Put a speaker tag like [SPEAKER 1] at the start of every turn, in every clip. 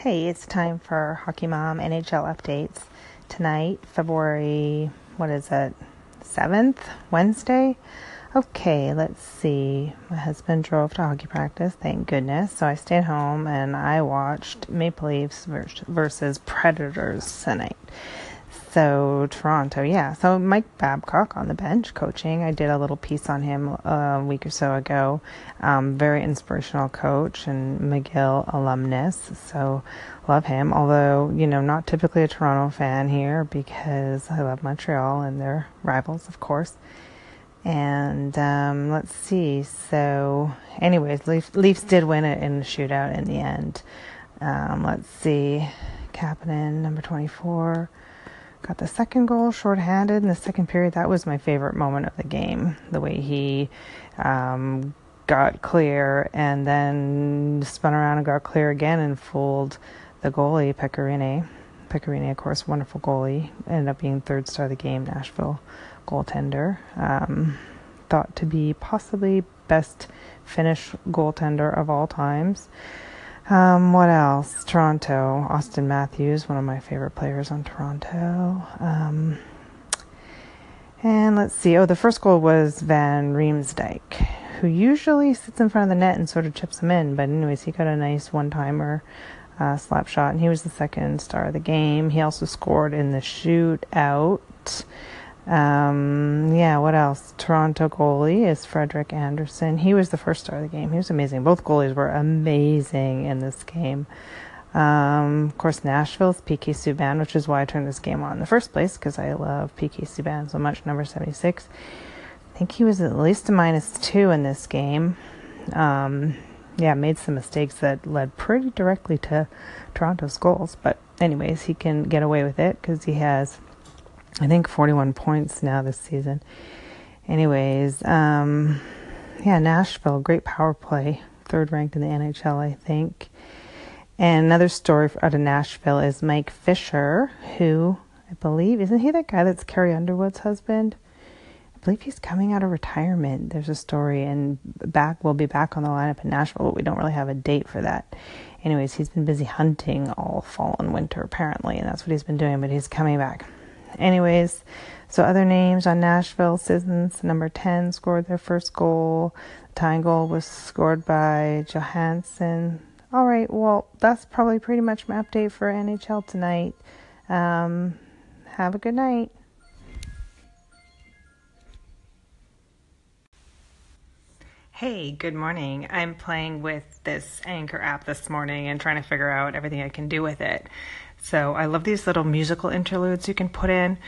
[SPEAKER 1] Hey, it's time for Hockey Mom NHL updates. Tonight, February, what is it, 7th, Wednesday? Okay, let's see. My husband drove to hockey practice, thank goodness. So I stayed home and I watched Maple Leafs versus Predators tonight. So Toronto, yeah. So Mike Babcock on the bench coaching. I did a little piece on him a week or so ago. Um, very inspirational coach and McGill alumnus. So love him. Although you know, not typically a Toronto fan here because I love Montreal and their rivals, of course. And um, let's see. So, anyways, Leafs, Leafs did win it in the shootout in the end. Um, let's see. Kapanen, number 24 got the second goal shorthanded in the second period. That was my favorite moment of the game. The way he um, got clear and then spun around and got clear again and fooled the goalie, Pekka Rinne. Pekka Rinne, of course, wonderful goalie. Ended up being third star of the game, Nashville goaltender. Um, thought to be possibly best Finnish goaltender of all times. Um, what else? Toronto. Auston Matthews, one of my favorite players on Toronto. Um, and let's see. Oh, the first goal was Van Riemsdyk, who usually sits in front of the net and sort of chips them in. But anyways, he got a nice one-timer uh, slap shot, and he was the second star of the game. He also scored in the shootout. Um, yeah, what else? Toronto goalie is Frederik Andersen. He was the first star of the game. He was amazing. Both goalies were amazing in this game. Um, of course, Nashville's PK Subban, which is why I turned this game on in the first place because I love PK Subban so much. Number 76. I think he was at least a minus two in this game. Um, yeah, made some mistakes that led pretty directly to Toronto's goals. But, anyways, he can get away with it because he has I think 41 points now this season. Anyways, um, yeah, Nashville, great power play, third ranked in the NHL, I think. And another story out of Nashville is Mike Fisher, who I believe isn't he that guy that's Carrie Underwood's husband? I believe he's coming out of retirement. There's a story, and back we'll be back on the lineup in Nashville, but we don't really have a date for that. Anyways, he's been busy hunting all fall and winter apparently, and that's what he's been doing. But he's coming back. Anyways, so other names on Nashville Sissons, number 10 scored their first goal. The tying goal was scored by Johansen. All right, well, that's probably pretty much my update for NHL tonight. Um, have a good night. Hey, good morning. I'm playing with this Anchor app this morning and trying to figure out everything I can do with it. So I love these little musical interludes you can put in.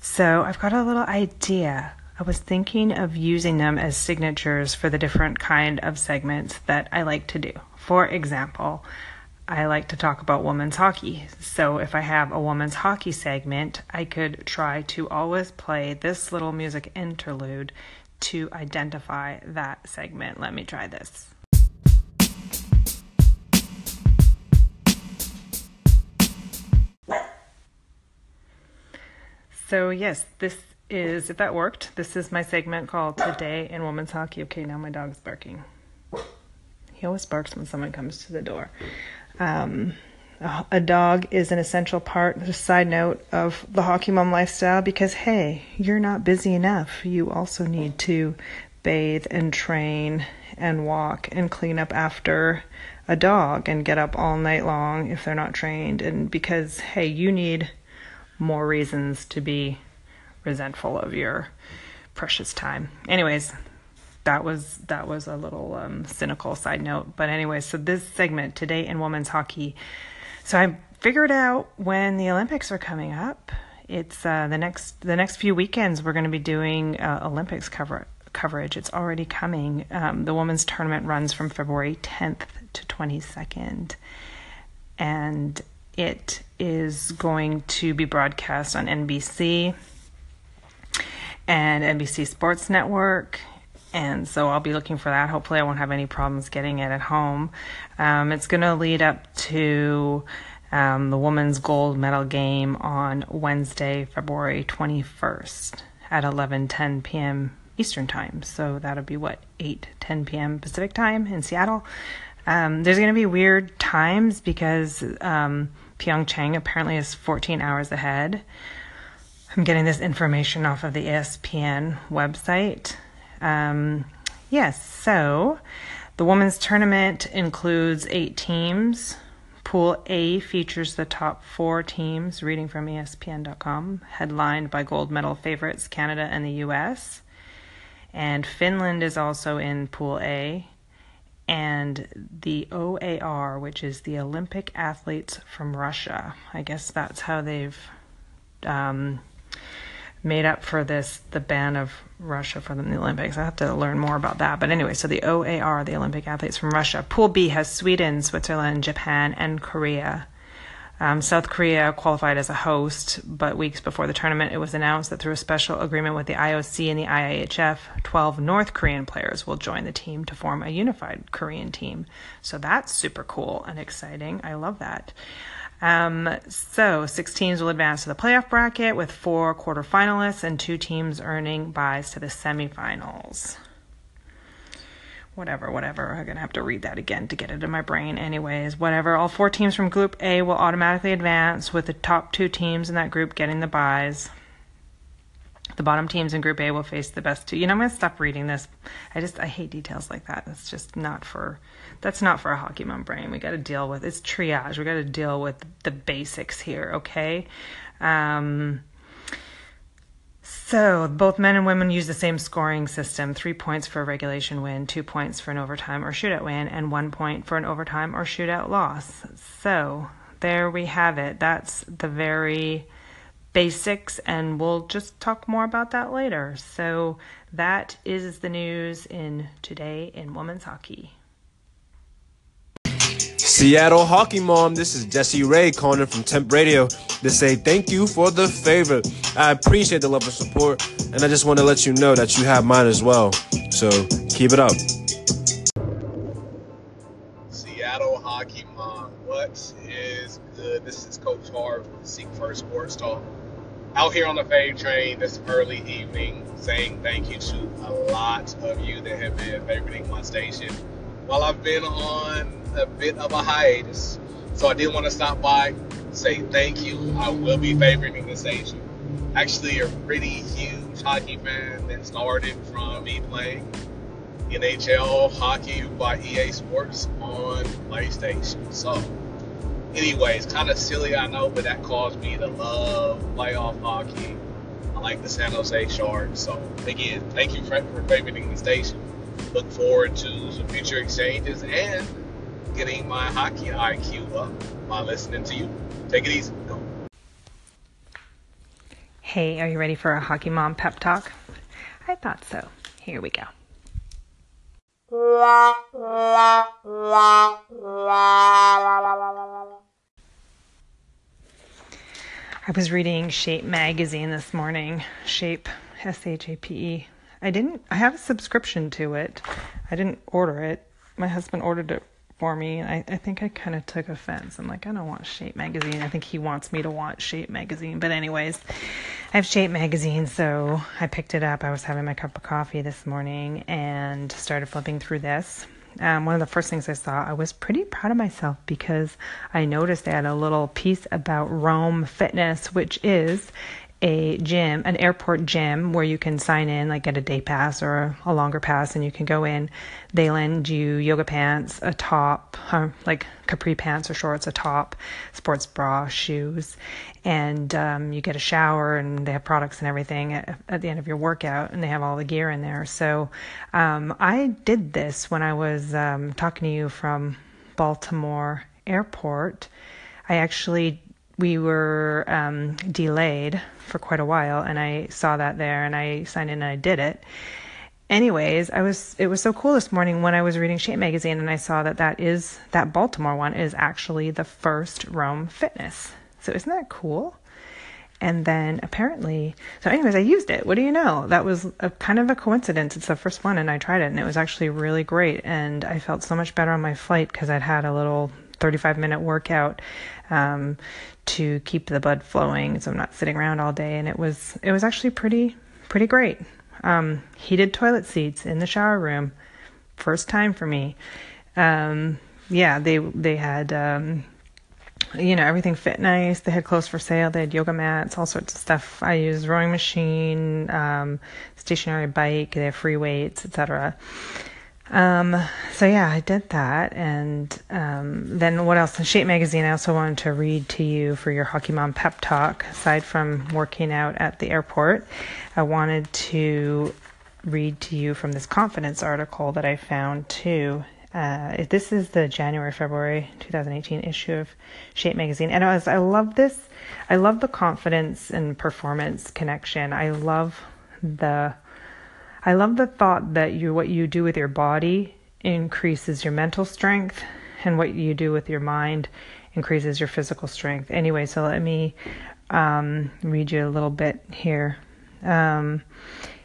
[SPEAKER 1] So I've got a little idea. I was thinking of using them as signatures for the different kind of segments that I like to do. For example, I like to talk about women's hockey. So if I have a women's hockey segment, I could try to always play this little music interlude to identify that segment. Let me try this. So, yes, this is, if that worked, this is my segment called Today in Women's Hockey. Okay, now my dog's barking. He always barks when someone comes to the door. Um, a dog is an essential part, a side note of the hockey mom lifestyle because, hey, you're not busy enough. You also need to bathe and train and walk and clean up after a dog and get up all night long if they're not trained. And because, hey, you need more reasons to be resentful of your precious time. Anyways, that was that was a little um, cynical side note. But anyway, so this segment today in women's hockey. So I figured out when the Olympics are coming up. It's uh, the next the next few weekends we're going to be doing uh, Olympics cover coverage. It's already coming. Um, the women's tournament runs from February 10th to 22nd, and it is going to be broadcast on NBC and NBC Sports Network. And so I'll be looking for that. Hopefully, I won't have any problems getting it at home. Um, it's going to lead up to um, the women's gold medal game on Wednesday, February 21st at 11:10 p.m. Eastern Time. So that'll be what 8:10 p.m. Pacific Time in Seattle. Um, there's going to be weird times because um, Pyeongchang apparently is 14 hours ahead. I'm getting this information off of the ESPN website. Um, yes, so the women's tournament includes eight teams. Pool A features the top four teams, reading from ESPN.com, headlined by gold medal favorites Canada and the US. And Finland is also in Pool A. And the OAR, which is the Olympic athletes from Russia. I guess that's how they've um, made up for this the ban of Russia from the Olympics. I have to learn more about that. But anyway, so the OAR, the Olympic athletes from Russia. Pool B has Sweden, Switzerland, Japan, and Korea. Um, South Korea qualified as a host, but weeks before the tournament, it was announced that through a special agreement with the IOC and the IIHF, 12 North Korean players will join the team to form a unified Korean team. So that's super cool and exciting. I love that. Um, so, six teams will advance to the playoff bracket with four quarterfinalists and two teams earning byes to the semifinals. Whatever, whatever. I'm going to have to read that again to get it in my brain, anyways. Whatever. All four teams from Group A will automatically advance, with the top two teams in that group getting the byes. The bottom teams in Group A will face the best two. You know, I'm going to stop reading this. I just, I hate details like that. It's just not for that's not for a hockey mom brain. We got to deal with it's triage. We got to deal with the basics here, okay? Um, so both men and women use the same scoring system: three points for a regulation win, two points for an overtime or shootout win, and one point for an overtime or shootout loss. So there we have it. That's the very basics, and we'll just talk more about that later. So that is the news in today in women's hockey.
[SPEAKER 2] Seattle Hockey Mom, this is Jesse Ray calling from Temp Radio to say thank you for the favor. I appreciate the love and support, and I just want to let you know that you have mine as well. So keep it up.
[SPEAKER 3] Seattle Hockey Mom, what is good? This is Coach Harv with Seek First Sports Talk. Out here on the fave train this early evening, saying thank you to a lot of you that have been favoriting my station while I've been on a bit of a hiatus. So I did want to stop by, say thank you. I will be favoriting the station. Actually, a pretty huge hockey fan that started from me playing NHL hockey by EA Sports on PlayStation. So, anyways, kind of silly, I know, but that caused me to love playoff hockey. I like the San Jose Sharks. So, again, thank you for favoriting the station. Look forward to some future exchanges and getting my hockey IQ up by listening to you. Take it easy. Go.
[SPEAKER 1] Hey, are you ready for a hockey mom pep talk? I thought so. Here we go. I was reading Shape magazine this morning. Shape, S H A P E. I didn't, I have a subscription to it. I didn't order it. My husband ordered it for me. I, I think I kind of took offense. I'm like, I don't want Shape magazine. I think he wants me to want Shape magazine. But, anyways, I have Shape magazine, so I picked it up. I was having my cup of coffee this morning and started flipping through this. Um, one of the first things I saw, I was pretty proud of myself because I noticed they had a little piece about Roam Fitness, which is a gym, an airport gym where you can sign in, like get a day pass or a longer pass, and you can go in. They lend you yoga pants, a top, like capri pants or shorts, a top, sports bra, shoes, and um, you get a shower, and they have products and everything at, at, the end of your workout, and they have all the gear in there. So um, I did this when I was um, talking to you from Baltimore Airport. I actually we were um, delayed for quite a while, and I saw that there, and I signed in and I did it. Anyways, I was it was so cool this morning when I was reading Shape magazine and I saw that that is that Baltimore one is actually the first Roam Fitness. So isn't that cool? And then apparently, so anyways, I used it. What do you know? That was a kind of a coincidence. It's the first one, and I tried it, and it was actually really great. And I felt so much better on my flight because I'd had a little 35 minute workout um, to keep the blood flowing, so I'm not sitting around all day. And it was it was actually pretty pretty great. Um, heated toilet seats in the shower room, first time for me. Um, yeah, they they had um, you know everything fit nice. They had clothes for sale. They had yoga mats, all sorts of stuff. I use rowing machine, um, stationary bike. They have free weights, etc. Um, so yeah, I did that, and um, then what else? In Shape Magazine, I also wanted to read to you for your Hockey Mom pep talk. Aside from working out at the airport, I wanted to read to you from this confidence article that I found too. Uh, this is the January February 2018 issue of Shape Magazine, and I was I love this. I love the confidence and performance connection. I love the I love the thought that you what you do with your body increases your mental strength and what you do with your mind increases your physical strength. Anyway, so let me um, read you a little bit here. Um,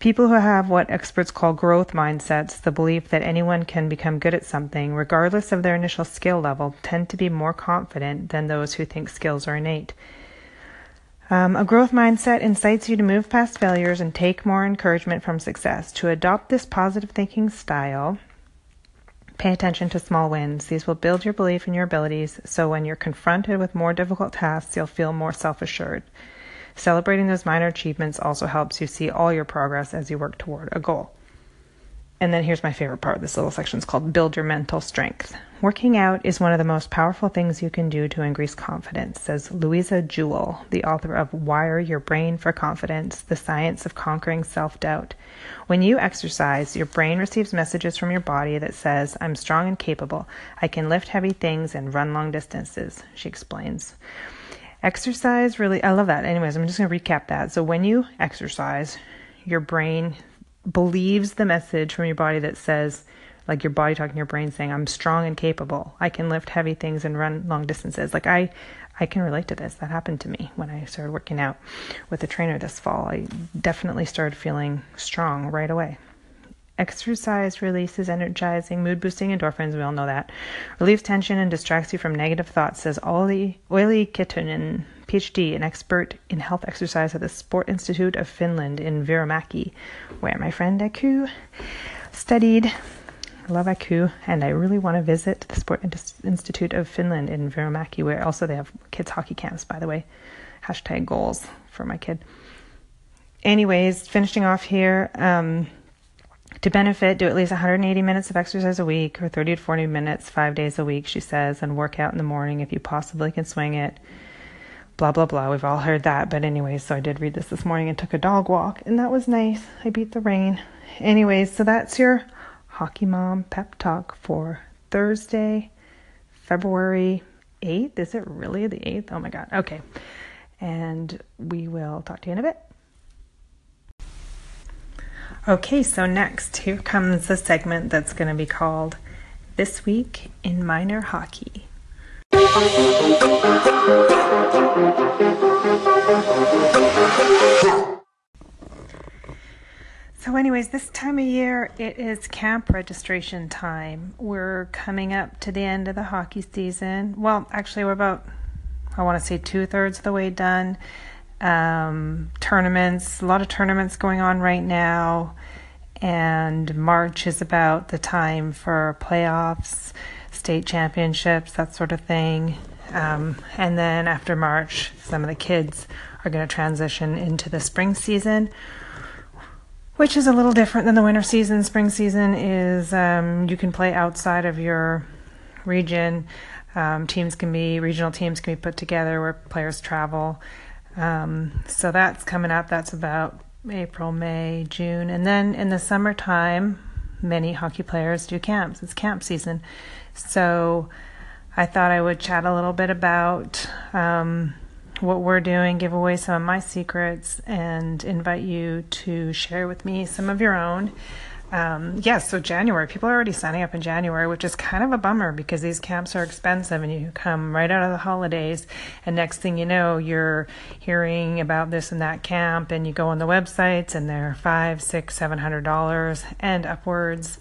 [SPEAKER 1] people who have what experts call growth mindsets, the belief that anyone can become good at something, regardless of their initial skill level, tend to be more confident than those who think skills are innate. Um, a growth mindset incites you to move past failures and take more encouragement from success. To adopt this positive thinking style, pay attention to small wins. These will build your belief in your abilities, so when you're confronted with more difficult tasks, you'll feel more self assured. Celebrating those minor achievements also helps you see all your progress as you work toward a goal. And then here's my favorite part. This little section is called Build Your Mental Strength. Working out is one of the most powerful things you can do to increase confidence, says Louisa Jewell, the author of Wire Your Brain for Confidence The Science of Conquering Self Doubt. When you exercise, your brain receives messages from your body that says, I'm strong and capable. I can lift heavy things and run long distances, she explains. Exercise really, I love that. Anyways, I'm just going to recap that. So when you exercise, your brain believes the message from your body that says, like your body talking to your brain saying, I'm strong and capable. I can lift heavy things and run long distances. Like I, I can relate to this. That happened to me when I started working out with a trainer this fall. I definitely started feeling strong right away. Exercise releases energizing, mood boosting endorphins. We all know that. Relieves tension and distracts you from negative thoughts, says Olli, Olli Kettunen, PhD, an expert in health exercise at the Sport Institute of Finland in Vierumäki, where my friend Aku studied. I love Aku, and I really want to visit the Sport Institute of Finland in Vierumäki, where also they have kids' hockey camps, by the way. Hashtag goals for my kid. Anyways, finishing off here. Um, to benefit, do at least 180 minutes of exercise a week or 30 to 40 minutes five days a week, she says, and work out in the morning if you possibly can swing it. Blah, blah, blah. We've all heard that. But, anyways, so I did read this this morning and took a dog walk, and that was nice. I beat the rain. Anyways, so that's your Hockey Mom pep talk for Thursday, February 8th. Is it really the 8th? Oh my God. Okay. And we will talk to you in a bit. Okay, so next, here comes the segment that's going to be called This Week in Minor Hockey. So, anyways, this time of year it is camp registration time. We're coming up to the end of the hockey season. Well, actually, we're about, I want to say, two thirds of the way done um, tournaments, a lot of tournaments going on right now. And March is about the time for playoffs, state championships, that sort of thing. Um, and then after March, some of the kids are going to transition into the spring season, which is a little different than the winter season. Spring season is um, you can play outside of your region. Um, teams can be regional teams can be put together where players travel um, so that's coming up. That's about April, May, June. And then in the summertime, many hockey players do camps. It's camp season. So I thought I would chat a little bit about um, what we're doing, give away some of my secrets, and invite you to share with me some of your own. Um, yes, yeah, so January, people are already signing up in January, which is kind of a bummer because these camps are expensive and you come right out of the holidays. And next thing you know, you're hearing about this and that camp, and you go on the websites and they're five, six, seven hundred dollars and upwards.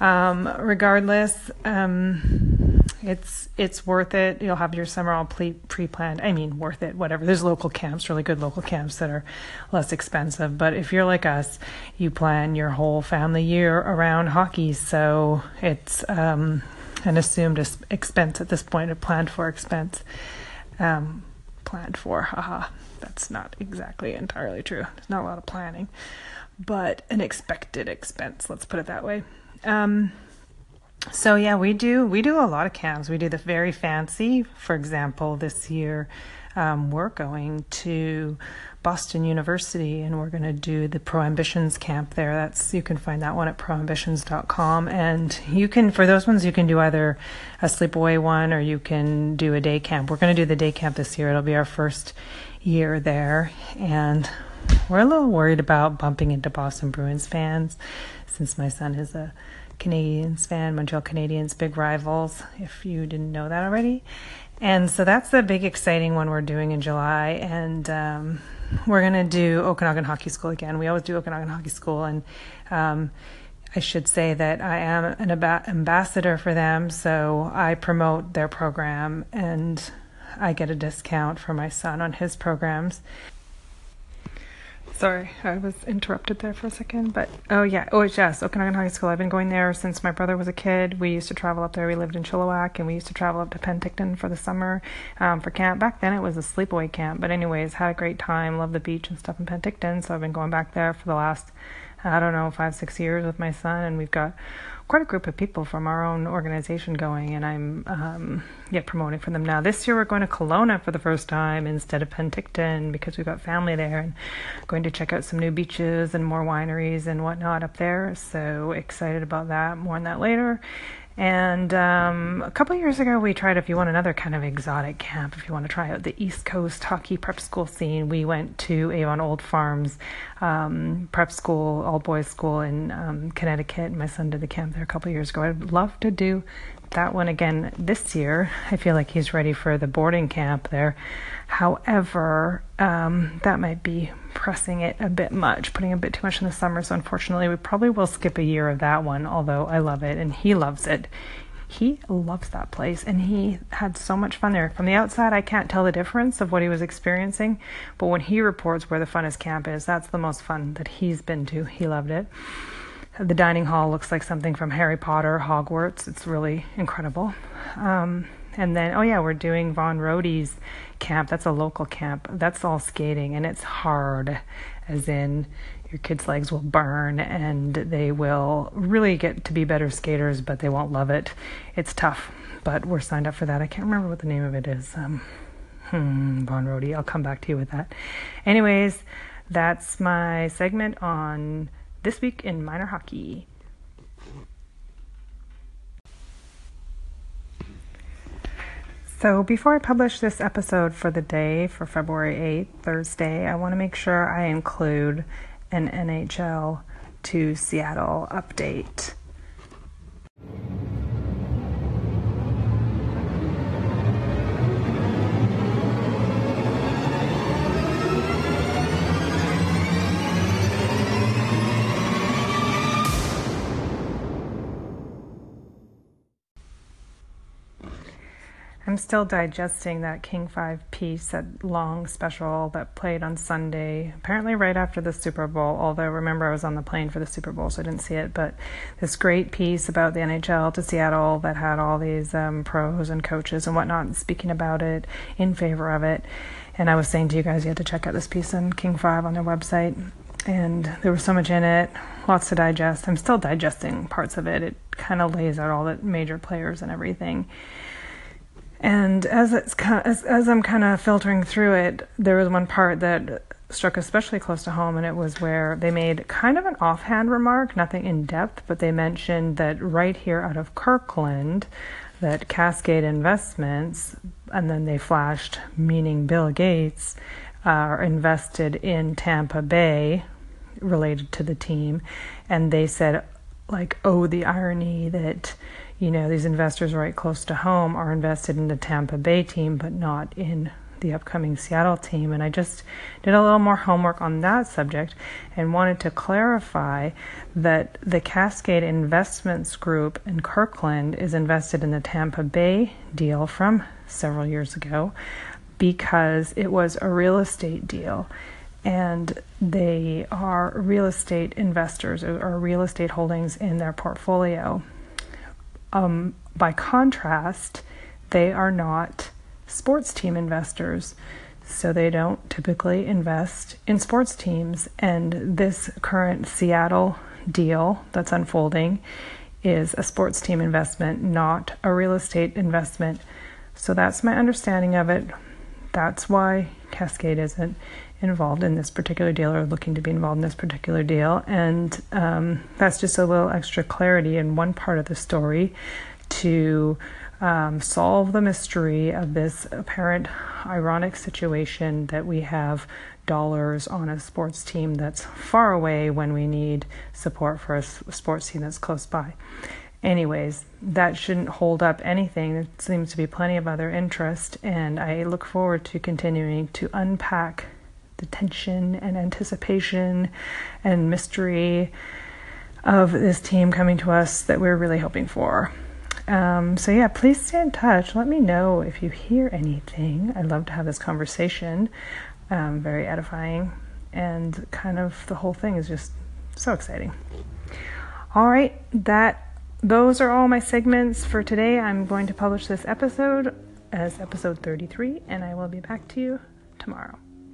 [SPEAKER 1] Um, regardless, um, it's it's worth it. You'll have your summer all pre planned. I mean, worth it. Whatever. There's local camps, really good local camps that are less expensive. But if you're like us, you plan your whole family year around hockey, so it's um, an assumed expense at this point, a planned for expense. Um, planned for, haha, that's not exactly entirely true. There's not a lot of planning, but an expected expense, let's put it that way. Um, so yeah, we do we do a lot of camps. We do the very fancy. For example, this year um, we're going to Boston University and we're going to do the Proambitions camp there. That's you can find that one at proambitions.com and you can for those ones you can do either a sleepaway one or you can do a day camp. We're going to do the day camp this year. It'll be our first year there and we're a little worried about bumping into Boston Bruins fans since my son is a Canadiens fan, Montreal Canadiens, big rivals, if you didn't know that already. And so that's the big exciting one we're doing in July. And um, we're going to do Okanagan Hockey School again. We always do Okanagan Hockey School. And um, I should say that I am an ambassador for them. So I promote their program and I get a discount for my son on his programs. Sorry, I was interrupted there for a second. But oh yeah, oh yes, Okanagan Hockey School. I've been going there since my brother was a kid. We used to travel up there. We lived in Chilliwack, and we used to travel up to Penticton for the summer um, for camp. Back then, it was a sleepaway camp. But anyways, had a great time. Love the beach and stuff in Penticton. So I've been going back there for the last I don't know five six years with my son, and we've got quite a group of people from our own organization going, and I'm um, yeah promoting for them now. This year we're going to Kelowna for the first time instead of Penticton because we've got family there, and going to check out some new beaches and more wineries and whatnot up there. So excited about that. More on that later. And um, a couple years ago, we tried, if you want another kind of exotic camp, if you want to try out the East Coast hockey prep school scene, we went to Avon Old Farms um, prep school, all boys school in um, Connecticut. My son did the camp there a couple years ago. I'd love to do that one again this year. I feel like he's ready for the boarding camp there. However, um, that might be pressing it a bit much, putting a bit too much in the summer. So unfortunately, we probably will skip a year of that one, although I love it and he loves it. He loves that place and he had so much fun there. From the outside, I can't tell the difference of what he was experiencing, but when he reports where the funnest camp is, that's the most fun that he's been to. He loved it. The dining hall looks like something from Harry Potter, Hogwarts. It's really incredible. Um, and then, oh yeah, we're doing Von Rohde's camp. That's a local camp. That's all skating, and it's hard, as in your kids' legs will burn and they will really get to be better skaters, but they won't love it. It's tough, but we're signed up for that. I can't remember what the name of it is. Um, hmm, Von Rohde. I'll come back to you with that. Anyways, that's my segment on this week in minor hockey. So, before I publish this episode for the day for February 8th, Thursday, I want to make sure I include an NHL to Seattle update. Still digesting that King 5 piece, that long special that played on Sunday, apparently right after the Super Bowl. Although, remember, I was on the plane for the Super Bowl, so I didn't see it. But this great piece about the NHL to Seattle that had all these um, pros and coaches and whatnot speaking about it in favor of it. And I was saying to you guys, you had to check out this piece on King 5 on their website. And there was so much in it, lots to digest. I'm still digesting parts of it. It kind of lays out all the major players and everything and as it's as, as I'm kind of filtering through it, there was one part that struck especially close to home, and it was where they made kind of an offhand remark, nothing in depth, but they mentioned that right here out of Kirkland, that Cascade Investments, and then they flashed, meaning Bill Gates, uh, are invested in Tampa Bay, related to the team, and they said, like, oh, the irony that you know, these investors right close to home are invested in the Tampa Bay team, but not in the upcoming Seattle team. And I just did a little more homework on that subject and wanted to clarify that the Cascade Investments Group in Kirkland is invested in the Tampa Bay deal from several years ago because it was a real estate deal. And they are real estate investors or real estate holdings in their portfolio Um, by contrast, they are not sports team investors. So they don't typically invest in sports teams. And this current Seattle deal that's unfolding is a sports team investment, not a real estate investment. So that's my understanding of it. That's why Cascade isn't involved in this particular deal or looking to be involved in this particular deal. And um, that's just a little extra clarity in one part of the story to um, solve the mystery of this apparent ironic situation that we have dollars on a sports team that's far away when we need support for a sports team that's close by. Anyways, that shouldn't hold up anything. There seems to be plenty of other interest, and I look forward to continuing to unpack the tension and anticipation and mystery of this team coming to us that we're really hoping for. Um, so, yeah, please stay in touch. Let me know if you hear anything. I'd love to have this conversation. Um, very edifying. And kind of the whole thing is just so exciting. All right, that those are all my segments for today. I'm going to publish this episode as episode 33, and I will be back to you tomorrow.